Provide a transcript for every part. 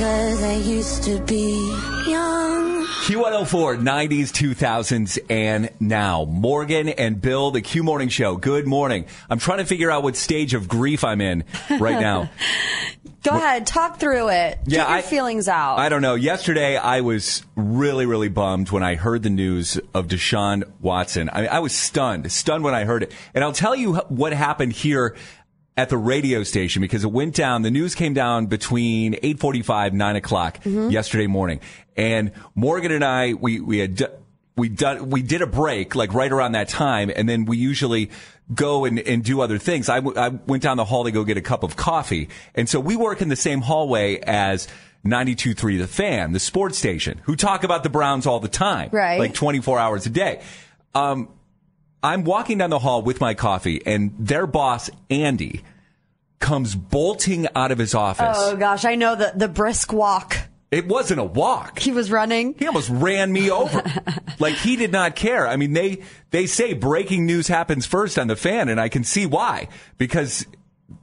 cause I used to be young. Q104, 90s, 2000s, and now. Morgan and Bill, the Q Morning Show. Good morning. I'm trying to figure out what stage of grief I'm in right now. Go ahead, talk through it. Yeah, Get your I- feelings out. I don't know. Yesterday, I was really, really bummed when I heard the news of Deshaun Watson. I, mean, I was stunned, stunned when I heard it. And I'll tell you what happened here at the radio station because it went down. The news came down between 8:45, 9 o'clock yesterday morning. And Morgan and I, we we had. d- We done, we did a break like right around that time, and then we usually go and, and do other things. I, w- I went down the hall to go get a cup of coffee, and so we work in the same hallway as 92.3 The Fan, the sports station, who talk about the Browns all the time, Right. Like 24 hours a day. Um, I'm walking down the hall with my coffee, and their boss Andy comes bolting out of his office. Oh gosh, I know the the brisk walk. It wasn't a walk. He was running. He almost ran me over. like he did not care. I mean, they they say breaking news happens first on the fan, and I can see why because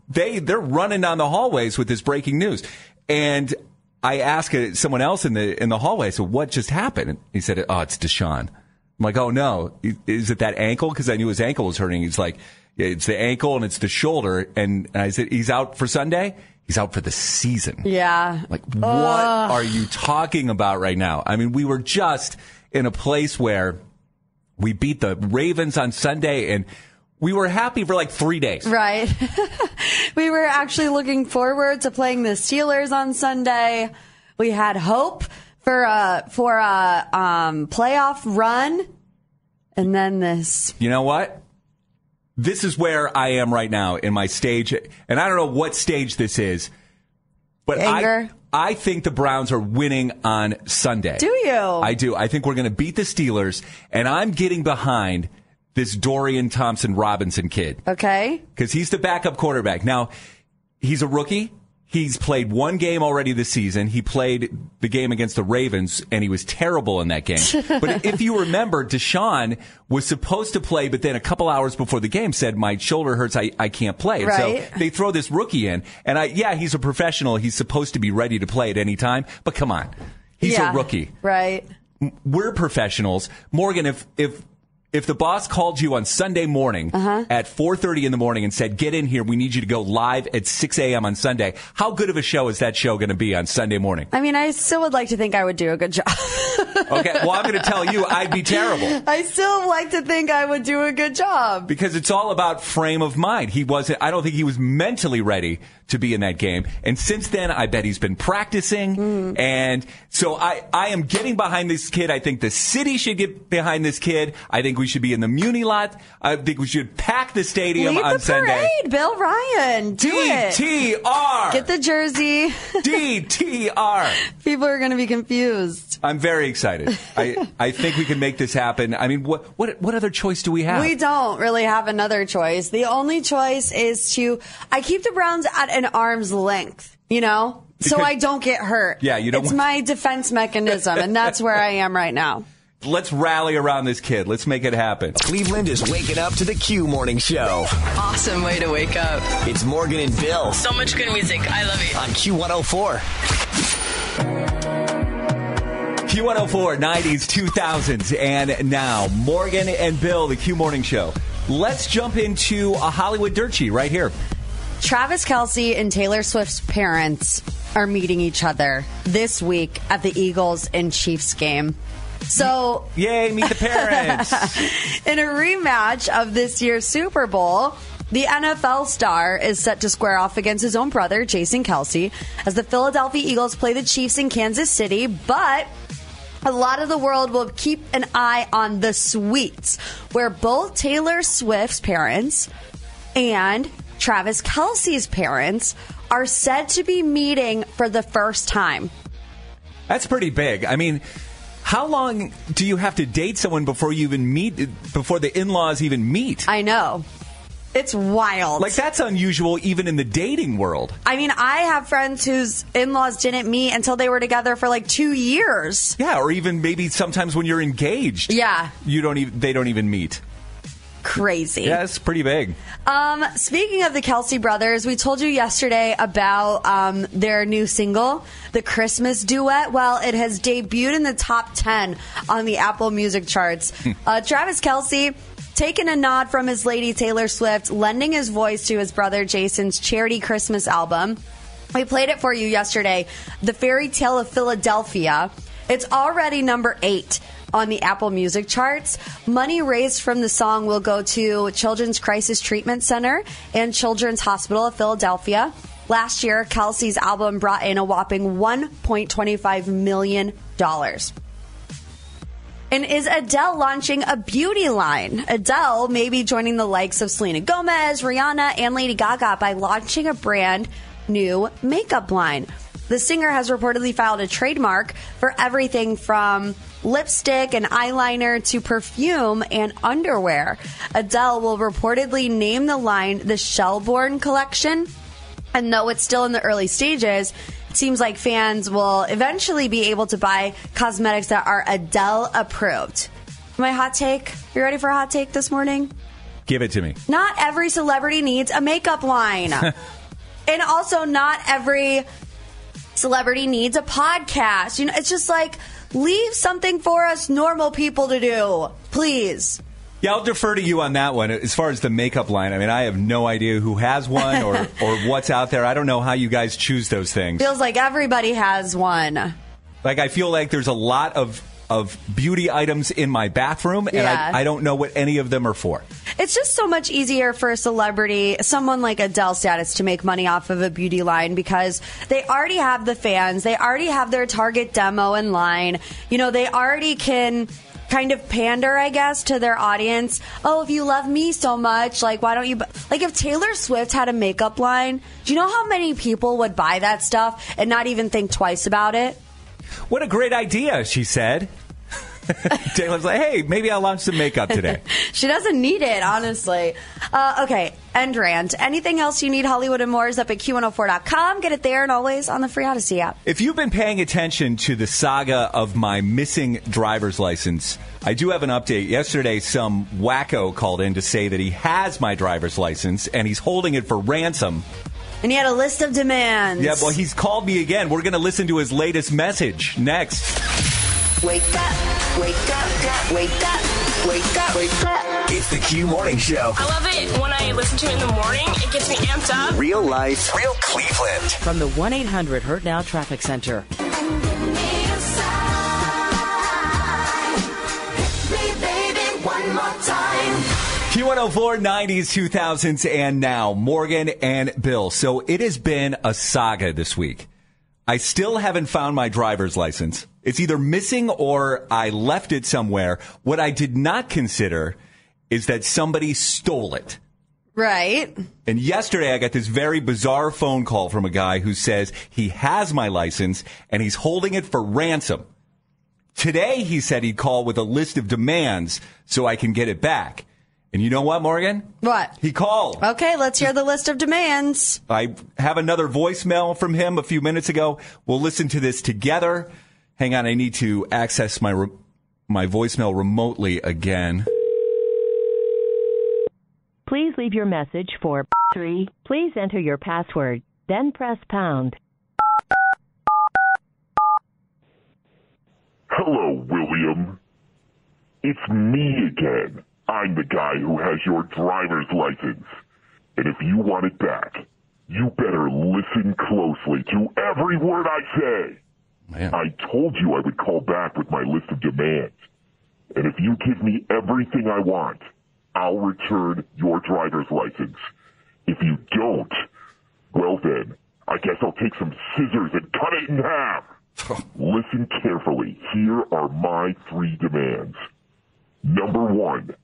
they they're running down the hallways with this breaking news. And I asked someone else in the in the hallway, so what just happened? And he said, "Oh, it's Deshaun." I'm like, "Oh no, is it that ankle?" Because I knew his ankle was hurting. He's like, yeah, "It's the ankle and it's the shoulder." And I said, "He's out for Sunday." He's out for the season. Yeah. Like, what are you talking about right now? I mean, we were just in a place where we beat the Ravens on Sunday and we were happy for like three days. Right. we were actually looking forward to playing the Steelers on Sunday. We had hope for a for a um, playoff run, and then this. You know what? This is where I am right now in my stage, and I don't know what stage this is, but Anger? I, I think the Browns are winning on Sunday. Do you? I do. I think we're going to beat the Steelers, and I'm getting behind this Dorian Thompson Robinson kid. Okay. because he's the backup quarterback. Now, he's a rookie. He's played one game already this season. He played the game against the Ravens, and he was terrible in that game. but if you remember, Deshaun was supposed to play, but then a couple hours before the game said, "My shoulder hurts. I, I can't play." And Right. So they throw this rookie in, and I yeah, he's a professional. He's supposed to be ready to play at any time. But come on, he's yeah. a rookie Right. we're professionals. Morgan, if if if the boss called you on Sunday morning Uh-huh. at 4:30 in the morning and said, "Get in here, we need you to go live at 6 a.m. on Sunday," how good of a show is that show going to be on Sunday morning? I mean, I still would like to think I would do a good job. Okay, well, I'm going to tell you, I'd be terrible I still like to think I would do a good job. because it's all about frame of mind. He wasn't. I don't think he was mentally ready to be in that game. And since then, I bet he's been practicing. Mm-hmm. And so I, I am getting behind this kid. I think the city should get behind this kid. I think we should be in the Muni lot. I think we should pack the stadium Lead on the Sunday. parade, Bill Ryan. Do it. DTR. Get the jersey. DTR. People are going to be confused. I'm very excited. I, I think we can make this happen. I mean, what, what, what other choice do we have? We don't really have another choice. The only choice is to I keep the Browns at an arm's length, you know? so I don't get hurt. Yeah, you don't It's want- my defense mechanism and that's where I am right now. Let's rally around this kid. Let's make it happen. Cleveland is waking up to the Q Morning Show. Awesome way to wake up. It's Morgan and Bill So much good music. I love it. on Q104. Q104, 90s, 2000s, and now Morgan and Bill, the Q Morning Show. Let's jump into a Hollywood dirt sheet right here. Travis Kelce and Taylor Swift's parents are meeting each other this week at the Eagles and Chiefs game. So, Yay, meet the parents. in a rematch of this year's Super Bowl, the NFL star is set to square off against his own brother, Jason Kelce, as the Philadelphia Eagles play the Chiefs in Kansas City. But a lot of the world will keep an eye on the suites, where both Taylor Swift's parents and Travis Kelce's parents are said to be meeting for the first time. That's pretty big. I mean, how long do you have to date someone before you even meet, before the in laws even meet? I know. It's wild. Like, that's unusual even in the dating world. I mean, I have friends whose in laws didn't meet until they were together for like two years. Yeah, or even maybe sometimes when you're engaged. Yeah. You don't even, they don't even meet. Crazy. Yeah, it's pretty big. Um, speaking of the Kelce brothers, we told you yesterday about um, their new single, The Christmas Duet. Well, it has debuted in the top 10 on the Apple Music charts. uh, Travis Kelce taking a nod from his lady Taylor Swift, lending his voice to his brother Jason's charity Christmas album. We played it for you yesterday, The Fairy Tale of Philadelphia. It's already number eight on the Apple Music charts. Money raised from the song will go to Children's Crisis Treatment Center and Children's Hospital of Philadelphia. Last year, Kelce's album brought in a whopping $1.25 million. And is Adele launching a beauty line? Adele may be joining the likes of Selena Gomez, Rihanna, and Lady Gaga by launching a brand new makeup line. The singer has reportedly filed a trademark for everything from lipstick and eyeliner to perfume and underwear. Adele will reportedly name the line the Shellborn Collection. And though it's still in the early stages, it seems like fans will eventually be able to buy cosmetics that are Adele approved. My hot take? You ready for a hot take this morning? Give it to me. Not every celebrity needs a makeup line. and also, not every celebrity needs a podcast. You know, it's just like leave something for us normal people to do, please. Yeah, I'll defer to you on that one. As far as the makeup line, I mean, I have no idea who has one or, or what's out there. I don't know how you guys choose those things. Feels like everybody has one. Like, I feel like there's a lot of, of beauty items in my bathroom, and Yeah. I, I don't know what any of them are for. It's just so much easier for a celebrity, someone like Adele status, to make money off of a beauty line because they already have the fans. They already have their target demo in line. You know, they already can kind of pander, I guess, to their audience. Oh, if you love me so much, like, why don't you? bu-" Like, if Taylor Swift had a makeup line, do you know how many people would buy that stuff and not even think twice about it? What a great idea, she said. Taylor's like, hey, maybe I'll launch some makeup today. She doesn't need it, honestly. Uh, okay, end rant. Anything else you need, Hollywood and more, is up at Q104.com. Get it there and always on the free Audacy app. If you've been paying attention to the saga of my missing driver's license, I do have an update. Yesterday, some wacko called in to say that he has my driver's license and he's holding it for ransom. And he had a list of demands. Yeah, well, he's called me again. We're going to listen to his latest message next. Wake up, wake up, wake up, wake up, wake up. It's the Q Morning Show. I love it when I listen to it in the morning. It gets me amped up. Real life, real Cleveland. From the 1 800 Hurt Now Traffic Center. Q104 90s, 2000s, and now. Morgan and Bill. So it has been a saga this week. I still haven't found my driver's license. It's either missing or I left it somewhere. What I did not consider is that somebody stole it. Right. And yesterday I got this very bizarre phone call from a guy who says he has my license and he's holding it for ransom. Today he said he'd call with a list of demands so I can get it back. And you know what, Morgan? What? He called. Okay, let's hear the list of demands. I have another voicemail from him a few minutes ago. We'll listen to this together. Hang on, I need to access my re- my voicemail remotely again. Please leave your message for 3. Please enter your password, then press pound. Hello, William. It's me again. I'm the guy who has your driver's license. And if you want it back, you better listen closely to every word I say. Man. I told you I would call back with my list of demands. And if you give me everything I want, I'll return your driver's license. If you don't, well then, I guess I'll take some scissors and cut it in half. Listen carefully. Here are my three demands. Number one,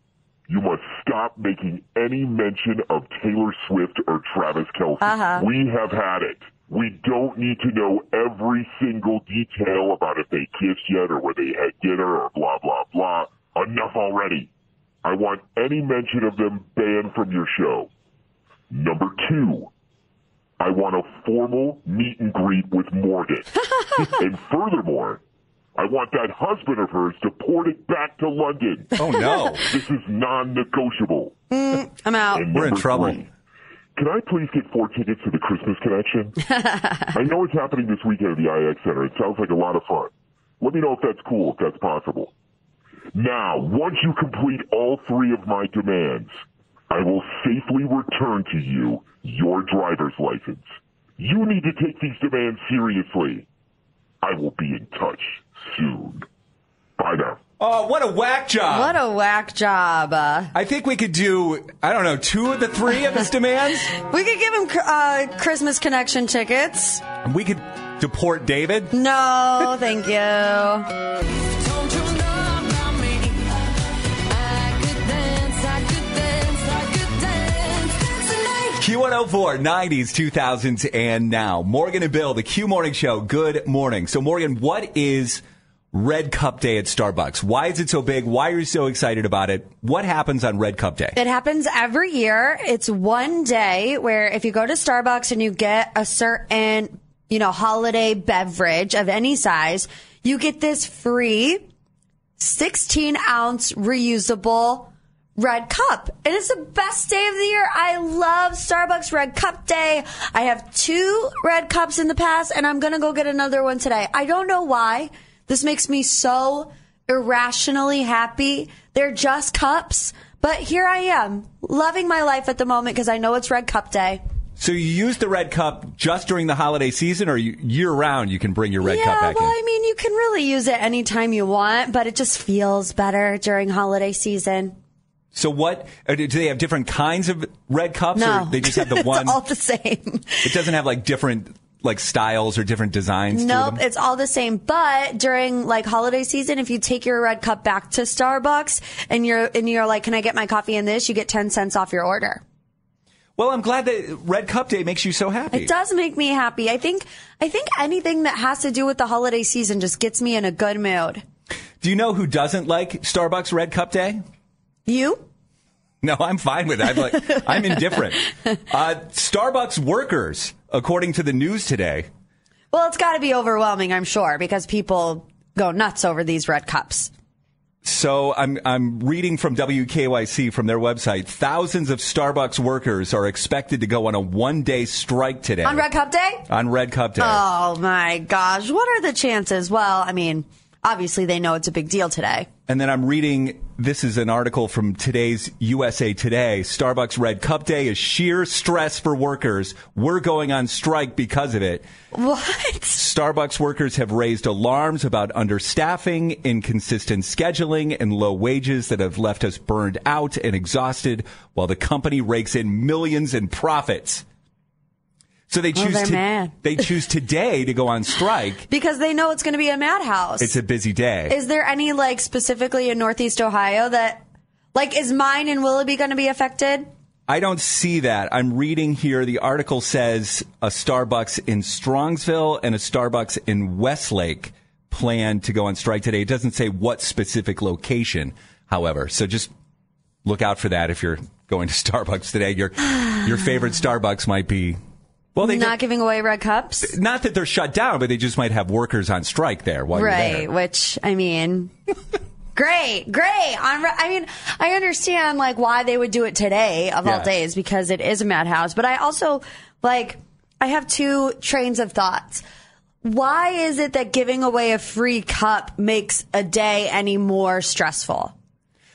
you must stop making any mention of Taylor Swift or Travis Kelce. Uh-huh. We have had it. We don't need to know every single detail about if they kissed yet or where they had dinner or blah, blah, blah. Enough already. I want any mention of them banned from your show. Number two, I want a formal meet and greet with Morgan. and furthermore, I want that husband of hers deported back to London. Oh, no. This is non-negotiable. Mm, I'm out. And We're in trouble. three, can I please get four tickets to the Christmas Connection? I know it's happening this weekend at the IX Center. It sounds like a lot of fun. Let me know if that's cool, if that's possible. Now, once you complete all three of my demands, I will safely return to you your driver's license. You need to take these demands seriously. I will be in touch soon. Bye now. Oh, what a whack job. What a whack job. Uh, I think we could do, I don't know, two of the three of his demands. we could give him uh, Christmas Connection tickets. We could deport David. No, thank you. Q104, 90s, 2000s, and now. Morgan and Bill, the Q Morning Show. Good morning. So, Morgan, what is Red Cup Day at Starbucks? Why is it so big? Why are you so excited about it? What happens on Red Cup Day? It happens every year. It's one day where if you go to Starbucks and you get a certain, you know, holiday beverage of any size, you get this free 16 ounce reusable red cup. And it's the best day of the year. I love Starbucks Red Cup Day. I have two red cups in the past and I'm going to go get another one today. I don't know why. This makes me so irrationally happy. They're just cups, but here I am loving my life at the moment because I know it's Red Cup Day. So, you use the Red Cup just during the holiday season, or year round you can bring your Red yeah, Cup back Yeah, well, in? I mean, you can really use it anytime you want, but it just feels better during holiday season. So, what uh, do they have different kinds of red cups, No, or they just have the it's one? all the same. It doesn't have like different like styles or different designs. Nope, it's all the same. But during like holiday season, if you take your red cup back to Starbucks and you're and you're like, "Can I get my coffee in this?" You get ten cents off your order. Well, I'm glad that Red Cup Day makes you so happy. It does make me happy. I think I think anything that has to do with the holiday season just gets me in a good mood. Do you know who doesn't like Starbucks Red Cup Day? You? No, I'm fine with it. I'm like, I'm indifferent. Uh, Starbucks workers, according to the news today, Well, it's got to be overwhelming, I'm sure, because people go nuts over these red cups. So I'm I'm reading from WKYC from their website. Thousands of Starbucks workers are expected to go on a one day strike today On Red Cup Day? on Red Cup Day. Oh my gosh. What are the chances? Well, I mean, obviously they know it's a big deal today. And then I'm reading this is an article from today's USA Today. Starbucks Red Cup Day is sheer stress for workers. We're going on strike because of it. What? Starbucks workers have raised alarms about understaffing, inconsistent scheduling, and low wages that have left us burned out and exhausted while the company rakes in millions in profits. So they choose they're to, mad. they choose today to go on strike. Because they know it's going to be a madhouse. It's a busy day. Is there any, like, specifically in Northeast Ohio that, like, is mine and Willoughby going to be affected? I don't see that. I'm reading here. The article says a Starbucks in Strongsville and a Starbucks in Westlake plan to go on strike today. It doesn't say what specific location, however. So just look out for that if you're going to Starbucks today. Your your favorite Starbucks might be well, they Not giving away red cups? not that they're shut down, but they just might have workers on strike there while you're Right, there. which, I mean, great, great. On, I mean, I understand, like, why they would do it today of all days because it is a madhouse, but I also, like, I have two trains of thoughts. Why is it that giving away a free cup makes a day any more stressful?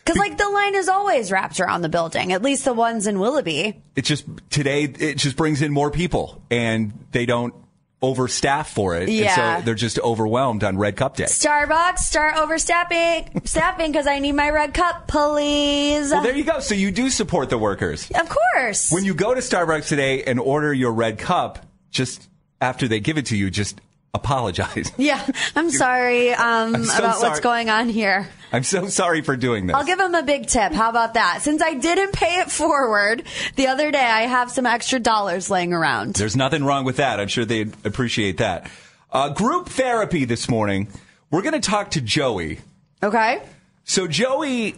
Because like the line is always wrapped around the building, at least the ones in Willoughby. It just today it just brings in more people, and they don't overstaff for it. And Yeah. so they're just overwhelmed on Red Cup Day. Starbucks, start overstaffing, staffing because I need my red cup, please. Well, there you go. So you do support the workers. of course. When you go to Starbucks today and order your red cup, just after they give it to you, just apologize. yeah, I'm sorry um, I'm so about what's going on here. I'm so sorry for doing this. I'll give him a big tip. How about that? Since I didn't pay it forward the other day, I have some extra dollars laying around. There's nothing wrong with that. I'm sure they'd appreciate that. Uh, group therapy this morning. We're going to talk to Joey. Okay. So Joey,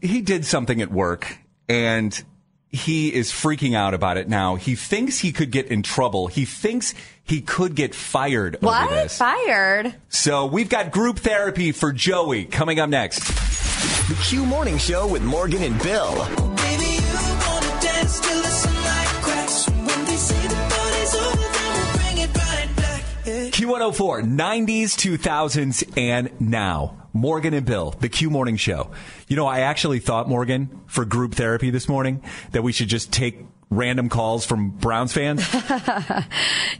he did something at work and he is freaking out about it now. He thinks he could get in trouble. He thinks he could get fired over What? this. Fired? So we've got group therapy for Joey coming up next. The Q Morning Show with Morgan and Bill. Q104, 90s, 2000s, and now. Morgan and Bill, the Q Morning Show. You know, I actually thought, Morgan, for group therapy this morning, that we should just take random calls from Browns fans.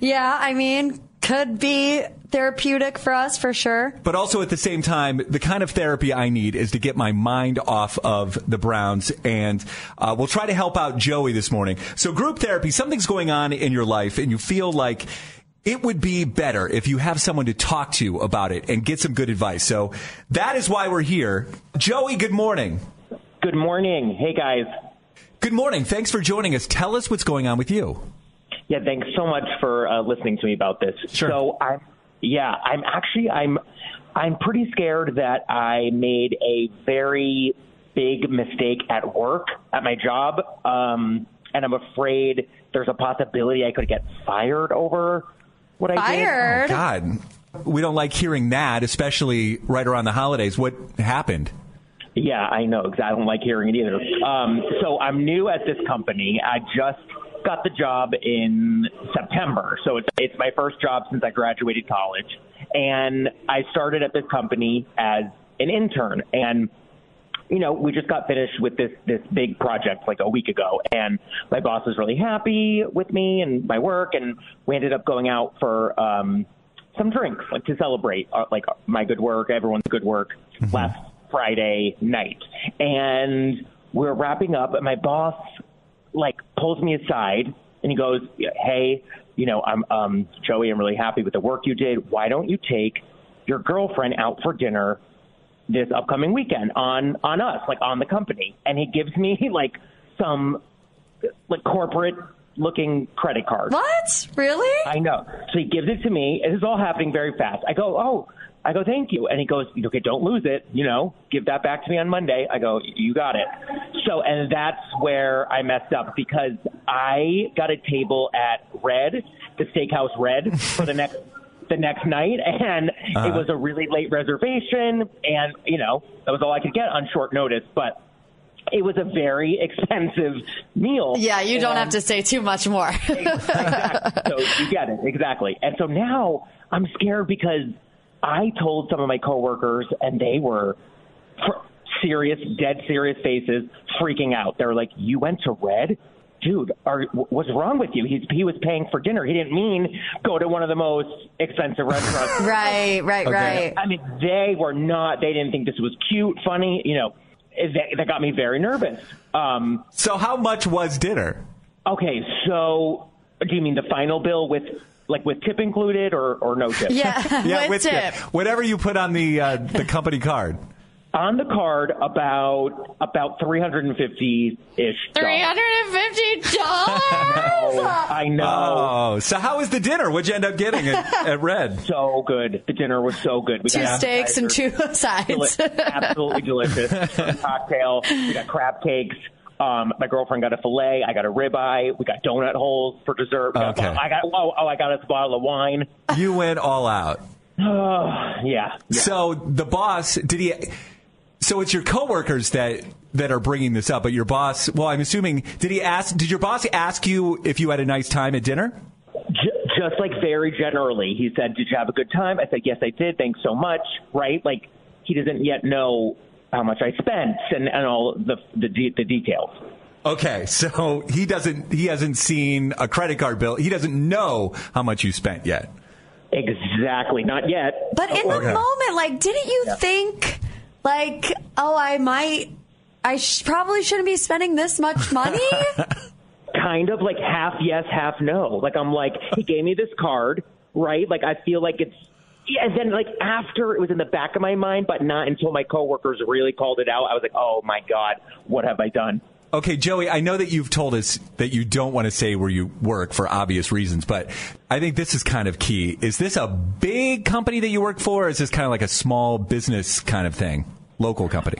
Yeah, I mean, could be therapeutic for us for sure. But also at the same time, the kind of therapy I need is to get my mind off of the Browns. And uh, we'll try to help out Joey this morning. So, group therapy, something's going on in your life, and you feel like it would be better if you have someone to talk to about it and get some good advice. So, that is why we're here. Joey, good morning. Good morning. Hey, guys. Good morning. Thanks for joining us. Tell us what's going on with you. Yeah, thanks so much for uh, listening to me about this. Sure. So I'm, yeah, I'm actually I'm, I'm pretty scared that I made a very big mistake at work at my job, um, and I'm afraid there's a possibility I could get fired over what I did. Fired? God, we don't like hearing that, especially right around the holidays. What happened? Yeah, I know. 'cause I don't like hearing it either. Um, so I'm new at this company. I just got the job in September. So it's, it's my first job since I graduated college. And I started at this company as an intern. And you know, we just got finished with this this big project like a week ago, and my boss was really happy with me and my work, and we ended up going out for um, some drinks, like to celebrate uh, like my good work, everyone's good work last Friday night, and we're wrapping up, and my boss like pulls me aside and he goes, "Hey, you know, I'm um, Joey. I'm really happy with the work you did. Why don't you take your girlfriend out for dinner this upcoming weekend on on us, like on the company?" And he gives me like some like corporate looking credit card. What? Really? I know. So he gives it to me. This is all happening very fast. I go, oh, I go, thank you. And he goes, okay, don't lose it. You know, give that back to me on Monday. I go, you got it. So, and that's where I messed up because I got a table at Red, the Steakhouse Red, for the next the next night, and Uh-huh. it was a really late reservation, and you know that was all I could get on short notice, but. It was a very expensive meal. Yeah, you don't And- have to say too much more. exactly. So you get it exactly. And so now I'm scared because I told some of my coworkers, and they were serious, dead serious faces, freaking out. They were like, "You went to Red." Dude, are, what's wrong with you? He's, he was paying for dinner. He didn't mean go to one of the most expensive restaurants. right, right, right. I mean, they were not. They didn't think this was cute, funny. You know, that, that got me very nervous. Um, so, how much was dinner? Okay, so do you mean the final bill with like with tip included or or no tip? yeah, yeah with tip. Whatever you put on the uh, the company card. On the card, about about three hundred and fifty ish. Three hundred and fifty dollars. I know. Oh, so how was the dinner? What'd you end up getting at, at Red? So good. The dinner was so good. We Two got steaks and two sides. Deli- absolutely delicious. Cocktail. We got crab cakes. Um, my girlfriend got a fillet. I got a ribeye. We got donut holes for dessert. We got- Okay. I got oh, oh I got a bottle of wine. You went all out. Oh, yeah. So the boss did he? So it's your coworkers that that are bringing this up, but your boss. Well, I'm assuming did he ask? Did your boss ask you if you had a nice time at dinner? Just like very generally, he said, "Did you have a good time?" I said, "Yes, I did. Thanks so much." Right? Like he doesn't yet know how much I spent and, and all the the, de- the details. Okay, so he doesn't he hasn't seen a credit card bill. He doesn't know how much you spent yet. Exactly, not yet. But in the moment, like, didn't you think, like, oh, I might, I sh- probably shouldn't be spending this much money? kind of like half yes, half no. Like I'm like, he gave me this card, right? Like I feel like it's yeah, and then like after it was in the back of my mind, but not until my coworkers really called it out. I was like, oh my god, what have I done? Okay, Joey, I know that you've told us that you don't want to say where you work for obvious reasons, but I think this is kind of key. Is this a big company that you work for, or is this kind of like a small business kind of thing? Local company?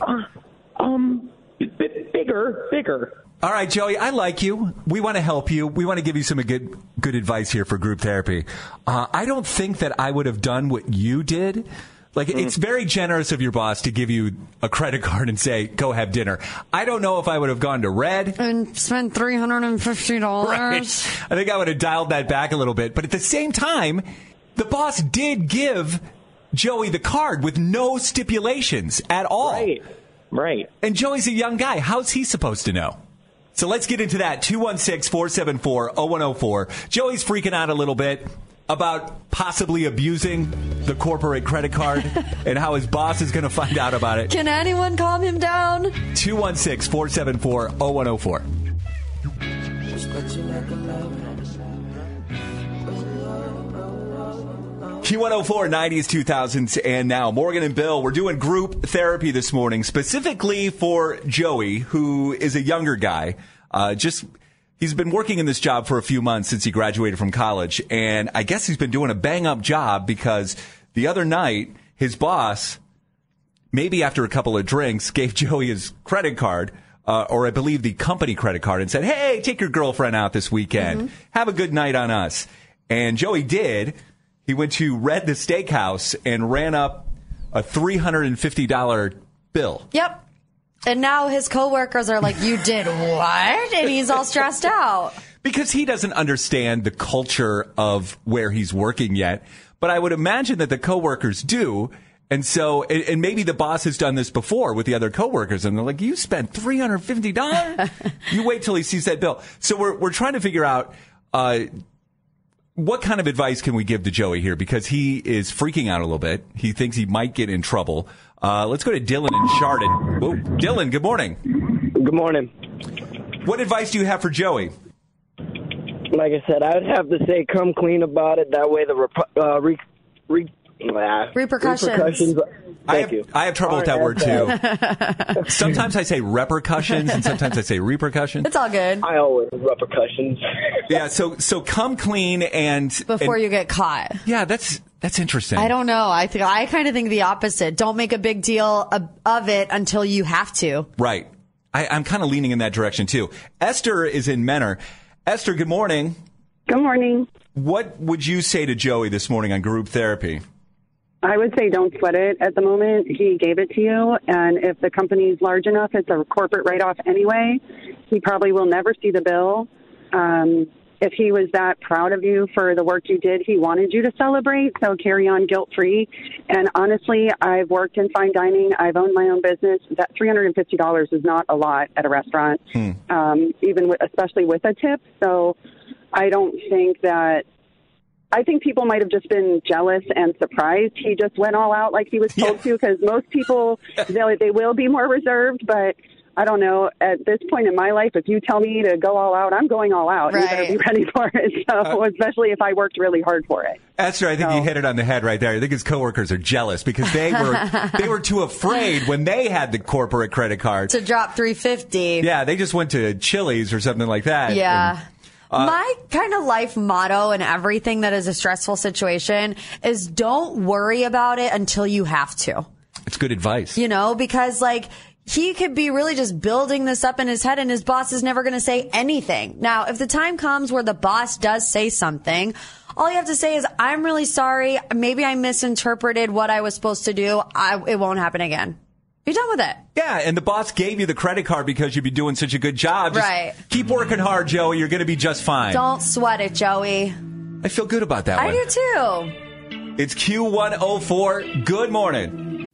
Um, b- bigger, bigger. All right, Joey, I like you. We want to help you. We want to give you some good good advice here for group therapy. Uh, I don't think that I would have done what you did. Like, it's very generous of your boss to give you a credit card and say, go have dinner. I don't know if I would have gone to Red. and spent $350. Right. I think I would have dialed that back a little bit. But at the same time, the boss did give Joey the card with no stipulations at all. Right. Right. And Joey's a young guy. How's he supposed to know? So let's get into that. 216 474 0104. Joey's freaking out a little bit about possibly abusing the corporate credit card and how his boss is going to find out about it. Can anyone calm him down? 216 474 0104. Q104 90s, 2000s, and now. Morgan and Bill, we're doing group therapy this morning, specifically for Joey, who is a younger guy. Uh, just, he's been working in this job for a few months since he graduated from college, and I guess he's been doing a bang up job because the other night, his boss, maybe after a couple of drinks, gave Joey his credit card, uh, or I believe the company credit card, and said, "Hey, take your girlfriend out this weekend. Have a good night on us." And Joey did. He went to Red the Steakhouse and ran up a three hundred and fifty dollar bill. Yep. And now his coworkers are like, "You did what?" And he's all stressed out. because he doesn't understand the culture of where he's working yet. But I would imagine that the coworkers do. And so, and, and maybe the boss has done this before with the other coworkers, and they're like, "You spent three hundred fifty dollars." you wait till he sees that bill. So we're we're trying to figure out uh, what kind of advice can we give to Joey here because he is freaking out a little bit. He thinks he might get in trouble. Uh, let's go to Dylan and Chardon. Whoa, Dylan, good morning. Good morning. What advice do you have for Joey? Like I said, I would have to say come clean about it. That way, the rep- uh, re- re- ah, Repercussions. repercussions. I have, you. I have trouble with that word too. sometimes I say repercussions and sometimes I say repercussions. It's all good. I always repercussions. Yeah, so so come clean and Before and- you get caught. Yeah, that's that's interesting. I don't know. I think I kind of think the opposite. Don't make a big deal of, of it until you have to. Right. I, I'm kind of leaning in that direction too. Esther is in Mentor. Esther, good morning. Good morning. What would you say to Joey this morning on group therapy? I would say don't sweat it at the moment. He gave it to you, and if the company's large enough, it's a corporate write off anyway. He probably will never see the bill. Um, if he was that proud of you for the work you did, he wanted you to celebrate, so carry on guilt free. And honestly, I've worked in fine dining, I've owned my own business. That $350 is not a lot at a restaurant, um, even with, especially with a tip. So I don't think that I think people might have just been jealous and surprised. He just went all out like he was told to because most people they they will be more reserved, but I don't know. At this point in my life, if you tell me to go all out, I'm going all out. You better be ready for it. So, uh, especially if I worked really hard for it. Esther, I think you hit it on the head right there. I think his coworkers are jealous because they were they were too afraid when they had the corporate credit card. To drop 350. Yeah, they just went to Chili's or something like that. Yeah. And, uh, My kind of life motto in everything that is a stressful situation is don't worry about it until you have to. it's good advice. You know, because like he could be really just building this up in his head and his boss is never going to say anything. Now, if the time comes where the boss does say something, all you have to say is, I'm really sorry. Maybe I misinterpreted what I was supposed to do. I, it won't happen again. Be done with it. Yeah, and the boss gave you the credit card because you'd be doing such a good job. Just Right. Keep working hard, Joey. You're going to be just fine. Don't sweat it, Joey. I feel good about that I one. do too. It's Q104. Good morning.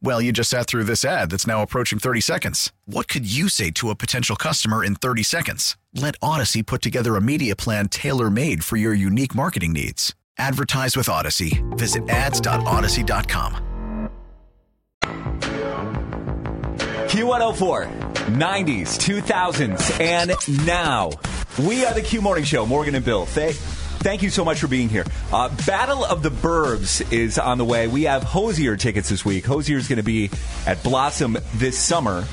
Well, you just sat through this ad that's now approaching 30 seconds. What could you say to a potential customer in 30 seconds? Let Audacy put together a media plan tailor made for your unique marketing needs. Advertise with Audacy. Visit ads.audacy.com. Q104, 90s, 2000s, and now. We are the Q Morning Show, Morgan and Bill. Thank, thank you so much for being here. Uh, Battle of the Burbs is on the way. We have Hozier tickets this week. Hozier is going to be at Blossom this summer.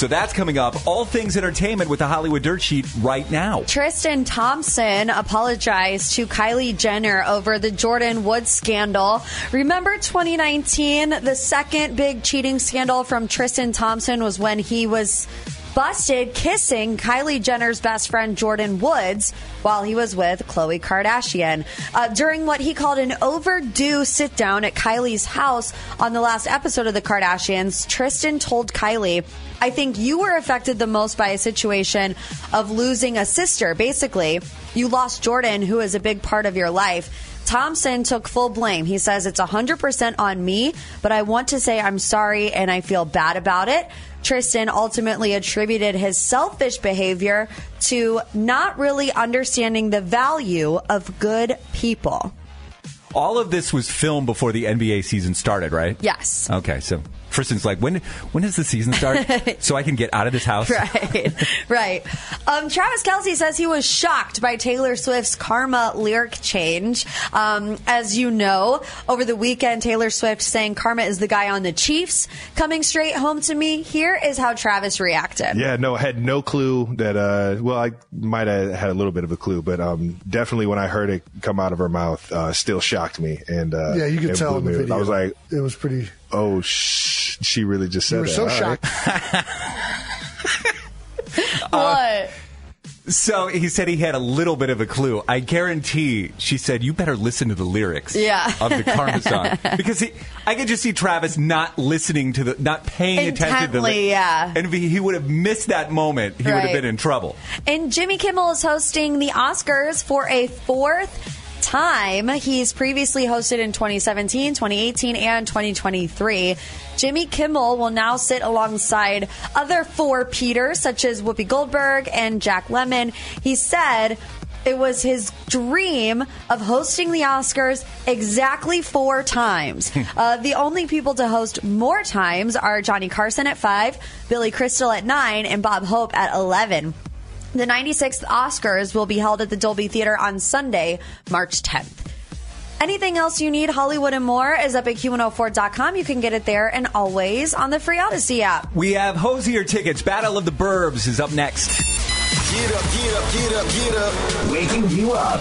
So that's coming up. All things entertainment with the Hollywood Dirt Sheet right now. Tristan Thompson apologized to Kylie Jenner over the Jordyn Woods scandal. Remember 2019? The second big cheating scandal from Tristan Thompson was when he was busted kissing Kylie Jenner's best friend Jordyn Woods while he was with Khloe Kardashian. Uh, during what he called an overdue sit down at Kylie's house on the last episode of The Kardashians, Tristan told Kylie, I think you were affected the most by a situation of losing a sister. Basically, you lost Jordan, who is a big part of your life. Thompson took full blame. He says it's 100% on me, but I want to say I'm sorry and I feel bad about it. Tristan ultimately attributed his selfish behavior to not really understanding the value of good people. All of this was filmed before the NBA season started, right? Yes. Okay, so Tristan's like, when when does the season start? so I can get out of this house. Right, right. Um, Travis Kelce says he was shocked by Taylor Swift's Karma lyric change. Um, as you know, over the weekend, Taylor Swift saying Karma is the guy on the Chiefs coming straight home to me. Here is how Travis reacted. Yeah, no, I had no clue that. Uh, well, I might have had a little bit of a clue, but um, definitely when I heard it come out of her mouth, uh, still shocked me. And uh, Yeah, you could tell in the me. video. I was like, it was pretty. Oh, shh, she really just said You were that. so All right. shocked. what? Uh, so he said he had a little bit of a clue. I guarantee she said, You better listen to the lyrics Yeah. of the Karma song. Because he, I could just see Travis not listening to the, not paying attention to the Intently, yeah. And if he, he would have missed that moment, he would have been in trouble. And Jimmy Kimmel is hosting the Oscars for a fourth time. He's previously hosted in 2017, 2018, and 2023. Jimmy Kimmel will now sit alongside other four-peaters, such as Whoopi Goldberg and Jack Lemmon. He said it was his dream of hosting the Oscars exactly four times. uh, the only people to host more times are Johnny Carson at five, Billy Crystal at nine, and Bob Hope at 11. The 96th Oscars will be held at the Dolby Theater on Sunday, March 10th. Anything else you need, Hollywood and more, is up at Q104.com. You can get it there and always on the free Audacy app. We have Hozier tickets. Battle of the Burbs is up next. Get up, get up, get up, get up. Waking you up.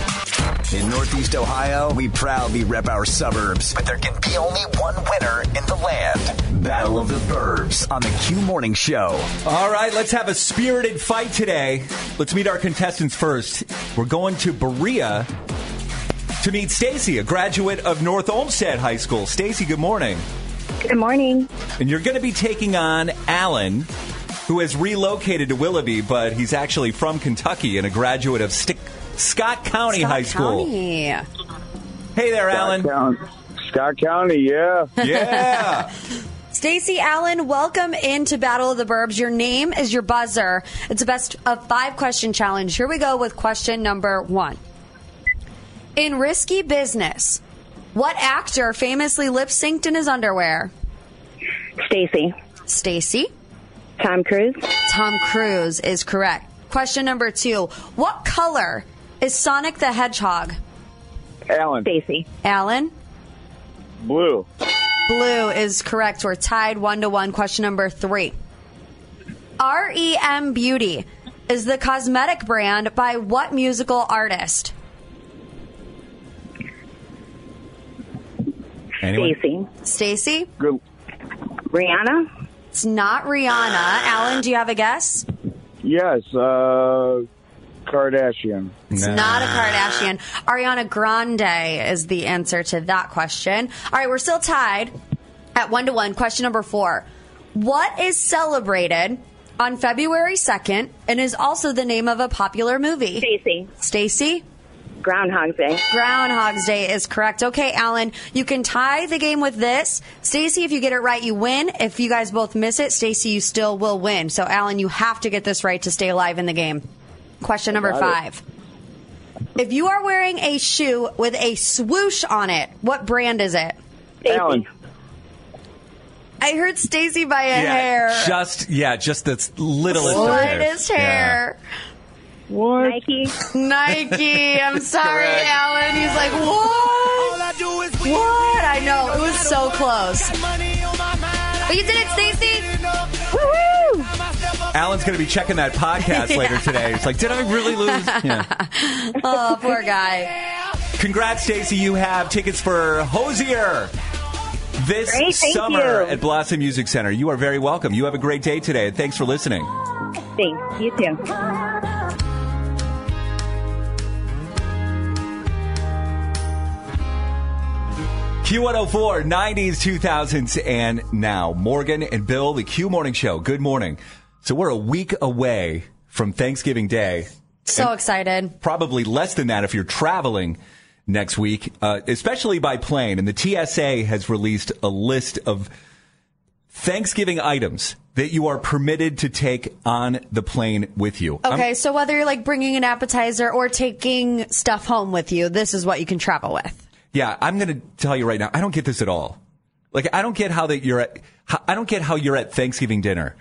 In Northeast Ohio, we proudly rep our suburbs, but there can be only one winner in the land. Battle of the Burbs on the Q Morning Show. All right, let's have a spirited fight today. Let's meet our contestants first. We're going to Berea to meet Stacy, a graduate of North Olmsted High School. Stacy, good morning. Good morning. And you're going to be taking on Alan, who has relocated to Willoughby, but he's actually from Kentucky and a graduate of Stick- Scott County High School. County. Hey there, Alan. Scott County, yeah. Yeah. Stacy Allen, welcome into Battle of the Burbs. Your name is your buzzer. It's a best of five question challenge. Here we go with question number one. In Risky Business, what actor famously lip synced in his underwear? Stacy. Stacy. Tom Cruise. Tom Cruise is correct. Question number two. What color is Sonic the Hedgehog? Alan. Stacy. Alan? Blue. Blue is correct. We're tied one to one. Question number three. REM Beauty is the cosmetic brand by what musical artist? Anyone? Stacy. Stacy? Rihanna? It's not Rihanna. Alan, do you have a guess? Yes, uh, Kardashian. It's not a Kardashian. Ariana Grande is the answer to that question. All right, we're still tied at one to one. Question number four. What is celebrated on February 2nd and is also the name of a popular movie? Stacy. Stacy? Groundhog's Day. Groundhog's Day is correct. Okay, Alan, you can tie the game with this. Stacy, if you get it right, you win. If you guys both miss it, Stacy, you still will win. So, Alan, you have to get this right to stay alive in the game. Question number Got it. five. If you are wearing a shoe with a swoosh on it, what brand is it? Alan. I heard Stacy by a hair. Just yeah, just the littlest of hairs. Slightest hair. What? Nike. Nike. I'm sorry, Alan. He's like, what? What? I know. It was so close. But you did it, Stacy. Woohoo! Alan's going to be checking that podcast later Yeah. today. It's like, did I really lose? Yeah. Oh, poor guy. Congrats, Stacy. You have tickets for Hozier this Great, summer you. at Blossom Music Center. You are very welcome. You have a great day today. Thanks for listening. Thanks. You too. Q104, 90s, 2000s, and now. Morgan and Bill, the Q Morning Show. Good morning. So we're a week away from Thanksgiving Day. So excited. Probably less than that if you're traveling next week, uh, especially by plane. And the TSA has released a list of Thanksgiving items that you are permitted to take on the plane with you. I'm- Okay, so whether you're like bringing an appetizer or taking stuff home with you, this is what you can travel with. Yeah, I'm going to tell you right now, I don't get this at all. Like, I don't get how that you're at, I don't get how you're at Thanksgiving dinner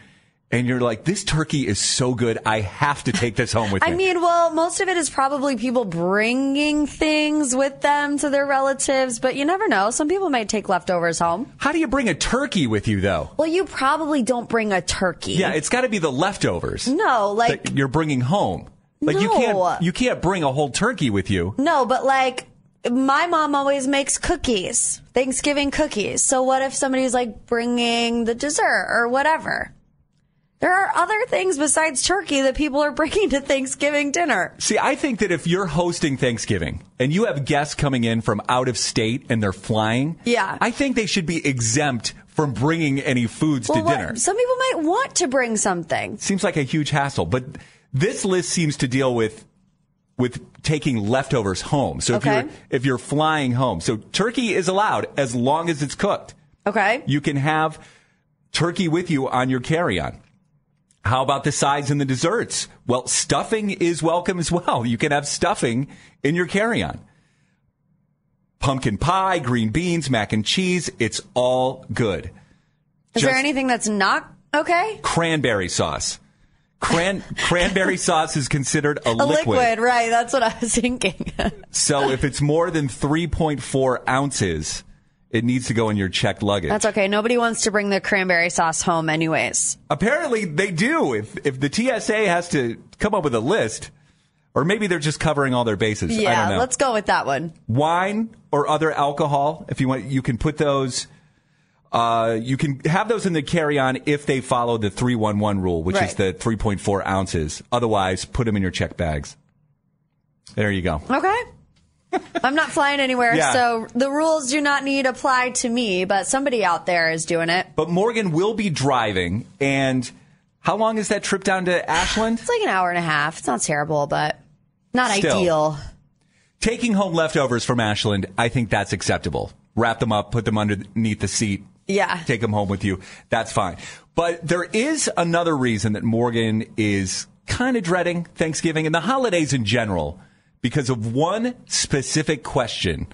and you're like, this turkey is so good, I have to take this home with me. I mean, well, most of it is probably people bringing things with them to their relatives, but you never know. Some people might take leftovers home. how do you bring a turkey with you though? Well, you probably don't bring a turkey. Yeah, it's got to be the leftovers No, like you're bringing home. Like you can't you can't bring a whole turkey with you. No, but like my mom always makes cookies, Thanksgiving cookies. So what if somebody's like bringing the dessert or whatever? There are other things besides turkey that people are bringing to Thanksgiving dinner. See, I think that if you're hosting Thanksgiving and you have guests coming in from out of state and they're flying, Yeah. I think they should be exempt from bringing any foods Well, to what- dinner. some people might want to bring something. seems like a huge hassle. But this list seems to deal with with taking leftovers home. So if you're if you're flying home, so turkey is allowed as long as it's cooked. Okay. You can have turkey with you on your carry-on. How about the sides and the desserts? Well, stuffing is welcome as well. You can have stuffing in your carry-on. Pumpkin pie, green beans, mac and cheese, it's all good. Is there anything that's not okay? Cranberry sauce. Cran- cranberry sauce is considered a, A liquid. liquid, right? That's what I was thinking. So if it's more than 3.4 ounces, it needs to go in your checked luggage. That's okay. Nobody wants to bring the cranberry sauce home, anyways. Apparently they do. If if the TSA has to come up with a list, or maybe they're just covering all their bases. I don't Yeah, know. let's go with that one. Wine or other alcohol, if you want, you can put those. Uh, you can have those in the carry-on if they follow the 311 rule, which is the 3.4 ounces. Otherwise, put them in your check bags. There you go. Okay. I'm not flying anywhere, Yeah. so the rules do not need apply to me, but somebody out there is doing it. But Morgan will be driving, and how long is that trip down to Ashland? It's like an hour and a half. It's not terrible, but not Still. ideal. Taking home leftovers from Ashland, I think that's acceptable. Wrap them up, put them underneath the seat, Yeah. take them home with you. That's fine. But there is another reason that Morgan is kind of dreading Thanksgiving and the holidays in general because of one specific question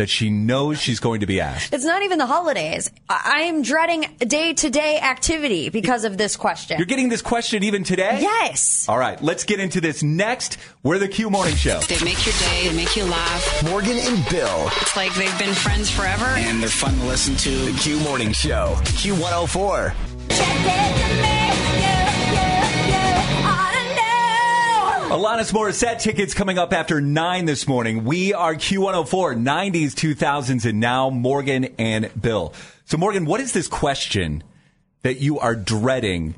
that she knows she's going to be asked. It's not even the holidays. I I am dreading day to day activity because of this question. You're getting this question even today? Yes. All right, let's get into this next. We're the Q Morning Show. They make your day, they make you laugh. Morgan and Bill. It's like they've been friends forever. And they're fun to listen to. The Q Morning Show. Q104. Alanis Morissette tickets coming up after 9 this morning. We are Q104, 90s, 2000s, and now Morgan and Bill. So, Morgan, what is this question that you are dreading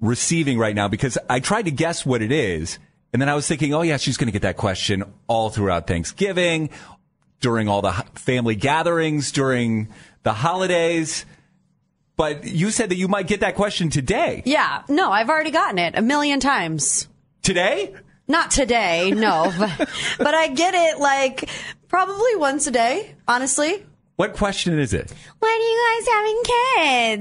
receiving right now? Because I tried to guess what it is, and then I was thinking, oh, yeah, she's going to get that question all throughout Thanksgiving, during all the family gatherings, during the holidays. But you said that you might get that question today. Yeah. No, I've already gotten it a million times. Today? Not today, no. but, but I get it like probably once a day, honestly. What question is it? When are you guys having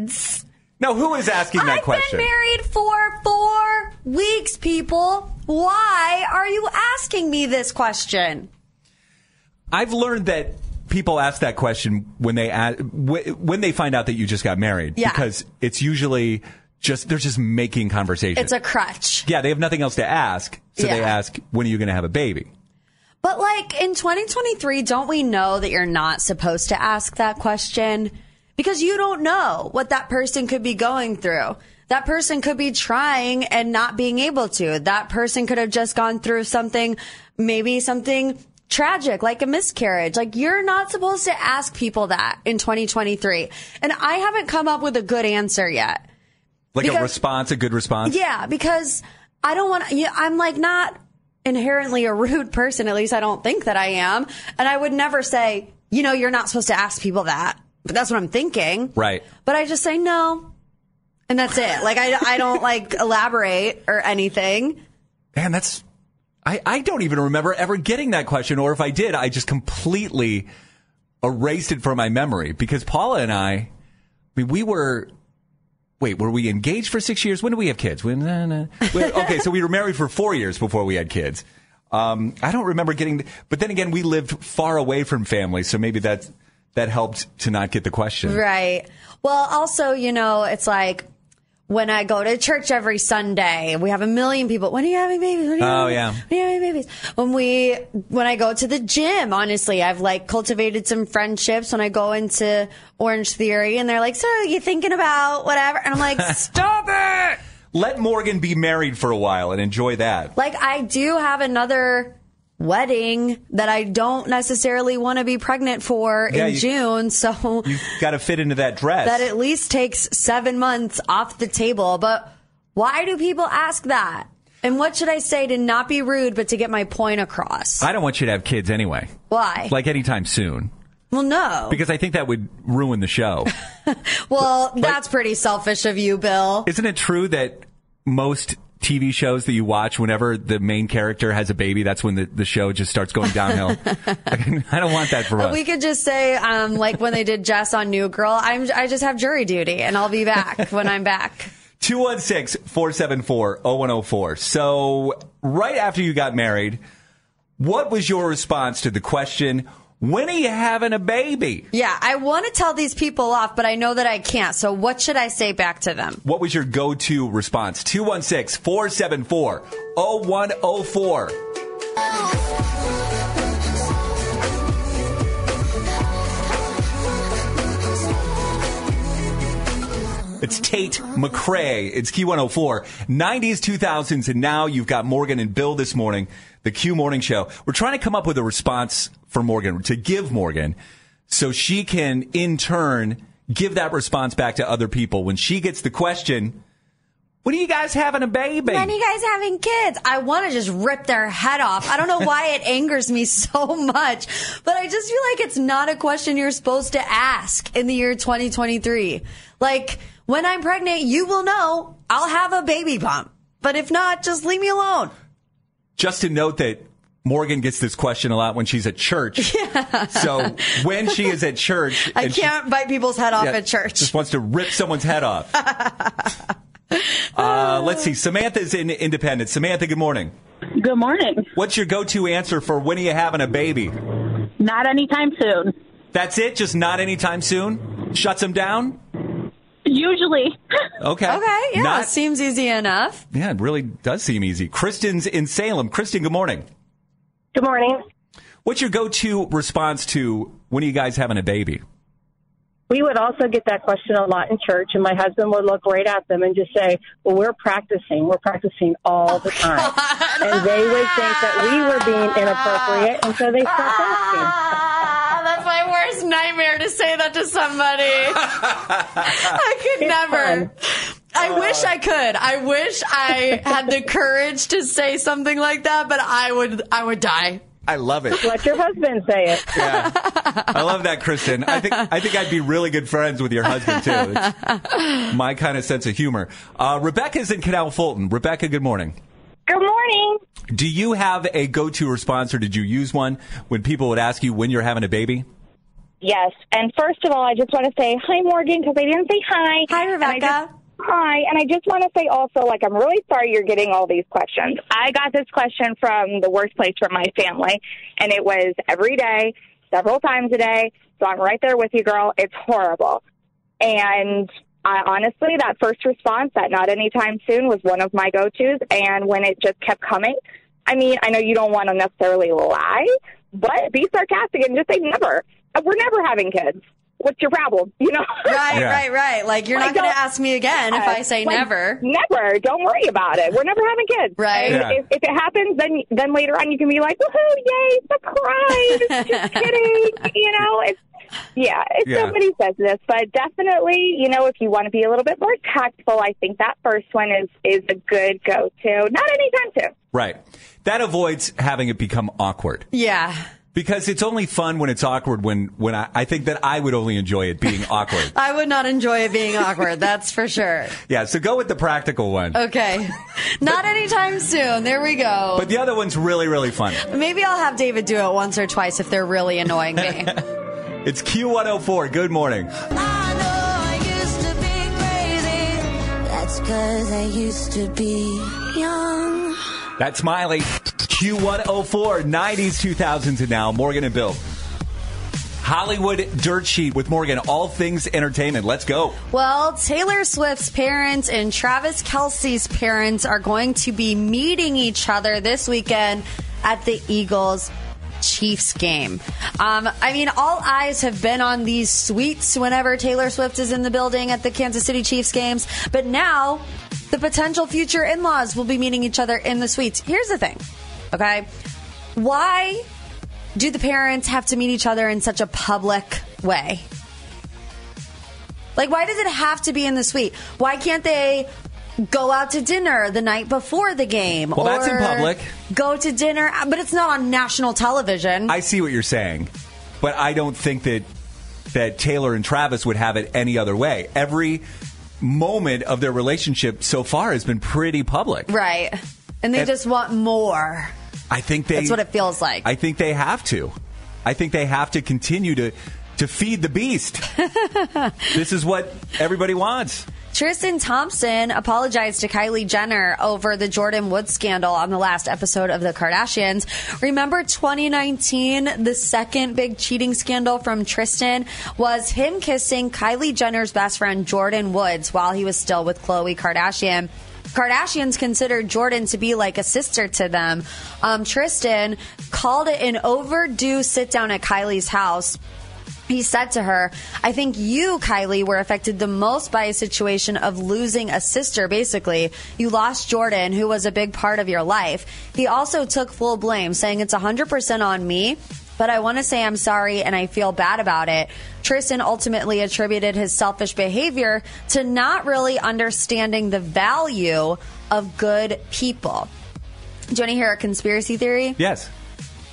kids? No, who is asking that I've question? been married for four weeks, people. Why are you asking me this question? I've learned that people ask that question when they a- wh- when they find out that you just got married Yeah. because it's usually just they're just making conversation. It's a crutch. yeah, they have nothing else to ask, so they ask when are you going to have a baby? But like in 2023, don't we know that you're not supposed to ask that question? Because you don't know what that person could be going through. That person could be trying and not being able to. That person could have just gone through something, maybe something tragic, like a miscarriage. Like you're not supposed to ask people that in 2023. And I haven't come up with a good answer yet. Like a response, a good response. Yeah, because I don't want I'm like not inherently a rude person. At least I don't think that I am. And I would never say, you know, you're not supposed to ask people that. But that's what I'm thinking. Right. But I just say no. And that's it. Like I, I don't like elaborate or anything. Man, that's I I don't even remember ever getting that question, or if I did, I just completely erased it from my memory because Paula and I, I mean, we were. Wait, were we engaged for six years? When did we have kids? When? Nah, nah. Okay, so we were married for four years before we had kids. Um, I don't remember getting, but then again, we lived far away from family, so maybe that that helped to not get the question. Right. Well, also, you know, it's like when I go to church every Sunday, we have a million people. When are you having babies? When are you Oh, having, yeah. When are you having babies? When we, when I go to the gym, honestly, I've like cultivated some friendships when I go into Orange Theory and they're like, so you thinking about whatever? And I'm like, stop it. Let Morgan be married for a while and enjoy that. Like I do have another wedding that I don't necessarily want to be pregnant for Yeah, in you- June. So you've got to fit into that dress. that at least takes seven months off the table. But why do people ask that? And what should I say to not be rude, but to get my point across? I don't want you to have kids anyway. Why? Like anytime soon. well, no. Because I think that would ruin the show. well, that's pretty selfish of you, Bill. Isn't it true that most TV shows that you watch, whenever the main character has a baby, that's when the, the show just starts going downhill? I don't want that for us. We could just say, um, like when they did Jess on New Girl, I'm, I just have jury duty and I'll be back when I'm back. 216 474 0104. So, right after you got married, what was your response to the question, when are you having a baby? Yeah, I want to tell these people off, but I know that I can't. So what should I say back to them? What was your go to response? 216 474 0104. It's Tate McRae. It's Q104. 90s, 2000s, and now you've got Morgan and Bill this morning, the Q Morning Show. We're trying to come up with a response for Morgan, to give Morgan, so she can, in turn, give that response back to other people. When she gets the question, when are you guys having a baby? When are you guys having kids? I want to just rip their head off. I don't know why it angers me so much, but I just feel like it's not a question you're supposed to ask in the year 2023. Like, when I'm pregnant, you will know I'll have a baby bump. But if not, just leave me alone. Just to note that Morgan gets this question a lot when she's at church. So when she is at church, I can't bite people's head off yeah, at church. just wants to rip someone's head off. uh, let's see. Samantha's in Independence. Samantha, good morning. Good morning. What's your go-to answer for when are you having a baby? Not anytime soon. That's it? Just not anytime soon? Shuts them down? Usually. Okay. Okay, yeah, Not- seems easy enough. yeah, it really does seem easy. Kristen's in Salem. Kristen, good morning. Good morning. What's your go-to response to when are you guys having a baby? We would also get that question a lot in church, and my husband would look right at them and just say, Well, we're practicing. We're practicing all the time. and they would think that we were being inappropriate, and so they stopped asking. That's my worst nightmare to say that to somebody. I could never. I wish I could. I wish I had the courage to say something like that, but I would I would die. I love it. Let your husband say it. Yeah. I love that, Kristen. I think I think I'd be really good friends with your husband too. It's my kind of sense of humor. Uh, Rebecca's in Canal Fulton. Rebecca, good morning. Good morning. Do you have a go-to response, or did you use one when people would ask you when you're having a baby? Yes. And first of all, I just want to say hi, Morgan, because I didn't say hi. Hi, Rebecca. Hi. And I just want to say also, like, I'm really sorry you're getting all these questions. I got this question from the worst place from my family, and it was every day, several times a day. So I'm right there with you, girl. It's horrible. And I honestly, that first response, that not anytime soon, was one of my go tos. And when it just kept coming, I mean, I know you don't want to necessarily lie, but be sarcastic and just say never. We're never having kids. What's your problem? You know? Right, right, right. Like you're not going to ask me again if I say Like, never. Never. Don't worry about it. We're never having kids. Right. Yeah. if, if it happens, then then later on you can be like, woohoo, yay, surprise. Just kidding. You know, it's yeah, it's Yeah. nobody says this, but definitely, you know, if you want to be a little bit more tactful, I think that first one is is a good go to. Not anytime soon. Right. That avoids having it become awkward. Yeah. Because it's only fun when it's awkward when, when I, I think that I would only enjoy it being awkward. I would not enjoy it being awkward, that's for sure. Yeah, so go with the practical one. Okay. Not anytime soon. There we go. But the other one's really, really fun. Maybe I'll have David do it once or twice if they're really annoying me. It's Q104. Good morning. That's cause I used to be young. That's Miley. Q104, 90s, 2000s, and now. Morgan and Bill. Hollywood Dirt Sheet with Morgan. All things entertainment. Let's go. Well, Taylor Swift's parents and Travis Kelce's parents are going to be meeting each other this weekend at the Eagles Chiefs game. Um, I mean, all eyes have been on these suites whenever Taylor Swift is in the building at the Kansas City Chiefs games, but now the potential future in laws will be meeting each other in the suites. Here's the thing, okay? Why do the parents have to meet each other in such a public way? Like, why does it have to be in the suite? Why can't they go out to dinner the night before the game? Well, that's in public. Go to dinner, but it's not on national television. I see what you're saying, but I don't think that that Taylor and Travis would have it any other way. Every moment of their relationship so far has been pretty public. right. And they And- just want more. I think they That's what it feels like. I think they have to. I think they have to continue to to feed the beast. this is what everybody wants. Tristan Thompson apologized to Kylie Jenner over the Jordyn Woods scandal on the last episode of The Kardashians. Remember 2019, the second big cheating scandal from Tristan was him kissing Kylie Jenner's best friend Jordyn Woods while he was still with Khloe Kardashian. Kardashians considered Jordyn to be like a sister to them. Um, Tristan called it an overdue sit down at Kylie's house he said to her, I think you, Kylie, were affected the most by a situation of losing a sister, basically. You lost Jordyn, who was a big part of your life. He also took full blame, saying it's 100% on me, but I want to say I'm sorry and I feel bad about it. Tristan ultimately attributed his selfish behavior to not really understanding the value of good people. Do you want to hear a conspiracy theory? Yes.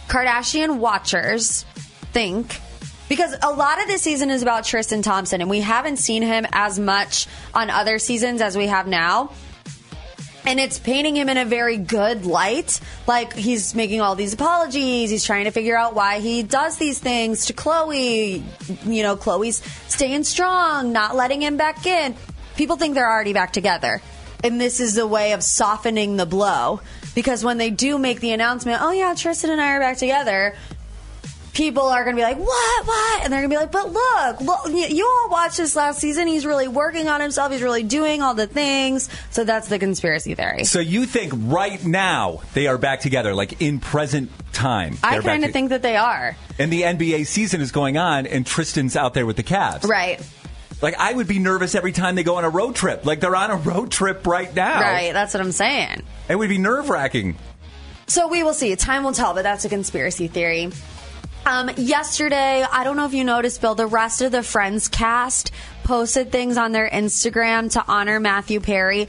Kardashian watchers think because a lot of this season is about Tristan Thompson, and we haven't seen him as much on other seasons as we have now. And it's painting him in a very good light. Like he's making all these apologies. He's trying to figure out why he does these things to Khloe. You know, Khloe's staying strong, not letting him back in. People think they're already back together. And this is a way of softening the blow. Because when they do make the announcement, oh yeah, Tristan and I are back together, people are going to be like, what, what? And they're going to be like, but look, look, you all watched this last season. He's really working on himself. He's really doing all the things. So that's the conspiracy theory. So you think right now they are back together, like in present time? I kind of to- think that they are. And the NBA season is going on, and Tristan's out there with the Cavs. Right. Like I would be nervous every time they go on a road trip. Like they're on a road trip right now. Right. That's what I'm saying. It would be nerve wracking. So we will see. Time will tell, but that's a conspiracy theory. Um, yesterday, I don't know if you noticed, Bill, the rest of the Friends cast posted things on their Instagram to honor Matthew Perry.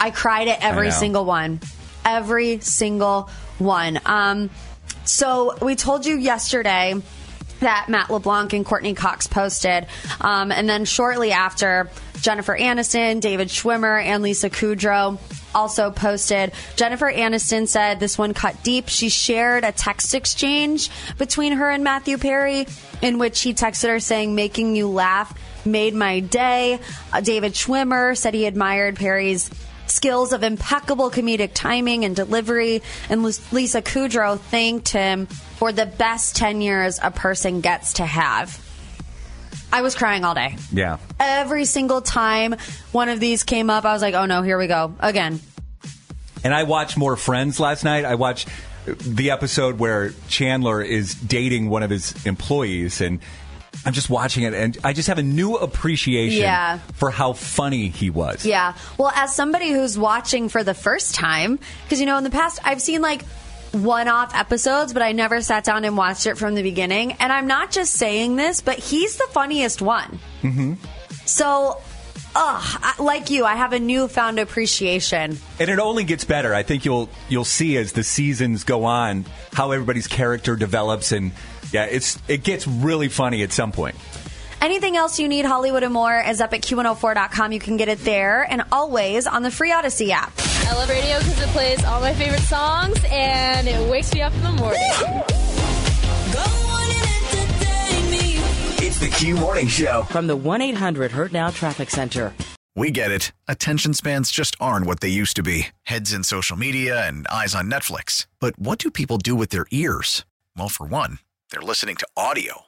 I cried at every single one. Every single one. Um, so we told you yesterday that Matt LeBlanc and Courteney Cox posted. Um, and then shortly after, Jennifer Aniston, David Schwimmer, and Lisa Kudrow also posted. Jennifer Aniston said this one cut deep. She shared a text exchange between her and Matthew Perry in which he texted her saying, Making you laugh made my day. Uh, David Schwimmer said he admired Perry's skills of impeccable comedic timing and delivery. And Lisa Kudrow thanked him for the best 10 years a person gets to have. I was crying all day. Yeah. Every single time one of these came up, I was like, oh no, here we go. Again. And I watched more Friends last night. I watched the episode where Chandler is dating one of his employees, and I'm just watching it, and I just have a new appreciation Yeah. for how funny he was. Yeah. Well, as somebody who's watching for the first time, because, you know, in the past, I've seen like one off episodes, but I never sat down and watched it from the beginning. And I'm not just saying this, but he's the funniest one. hmm So, ugh, I- like you, I have a newfound appreciation. And it only gets better. I think you'll you'll see as the seasons go on how everybody's character develops, and yeah, it's it gets really funny at some point. Anything else you need, Hollywood and more, is up at Q104.com. You can get it there and always on the free Audacy app. I love radio because it plays all my favorite songs and it wakes me up in the morning. It's the Q Morning Show. From the 1 800 Hurt Now Traffic Center. We get it. Attention spans just aren't what they used to be heads in social media and eyes on Netflix. But what do people do with their ears? Well, for one, they're listening to audio.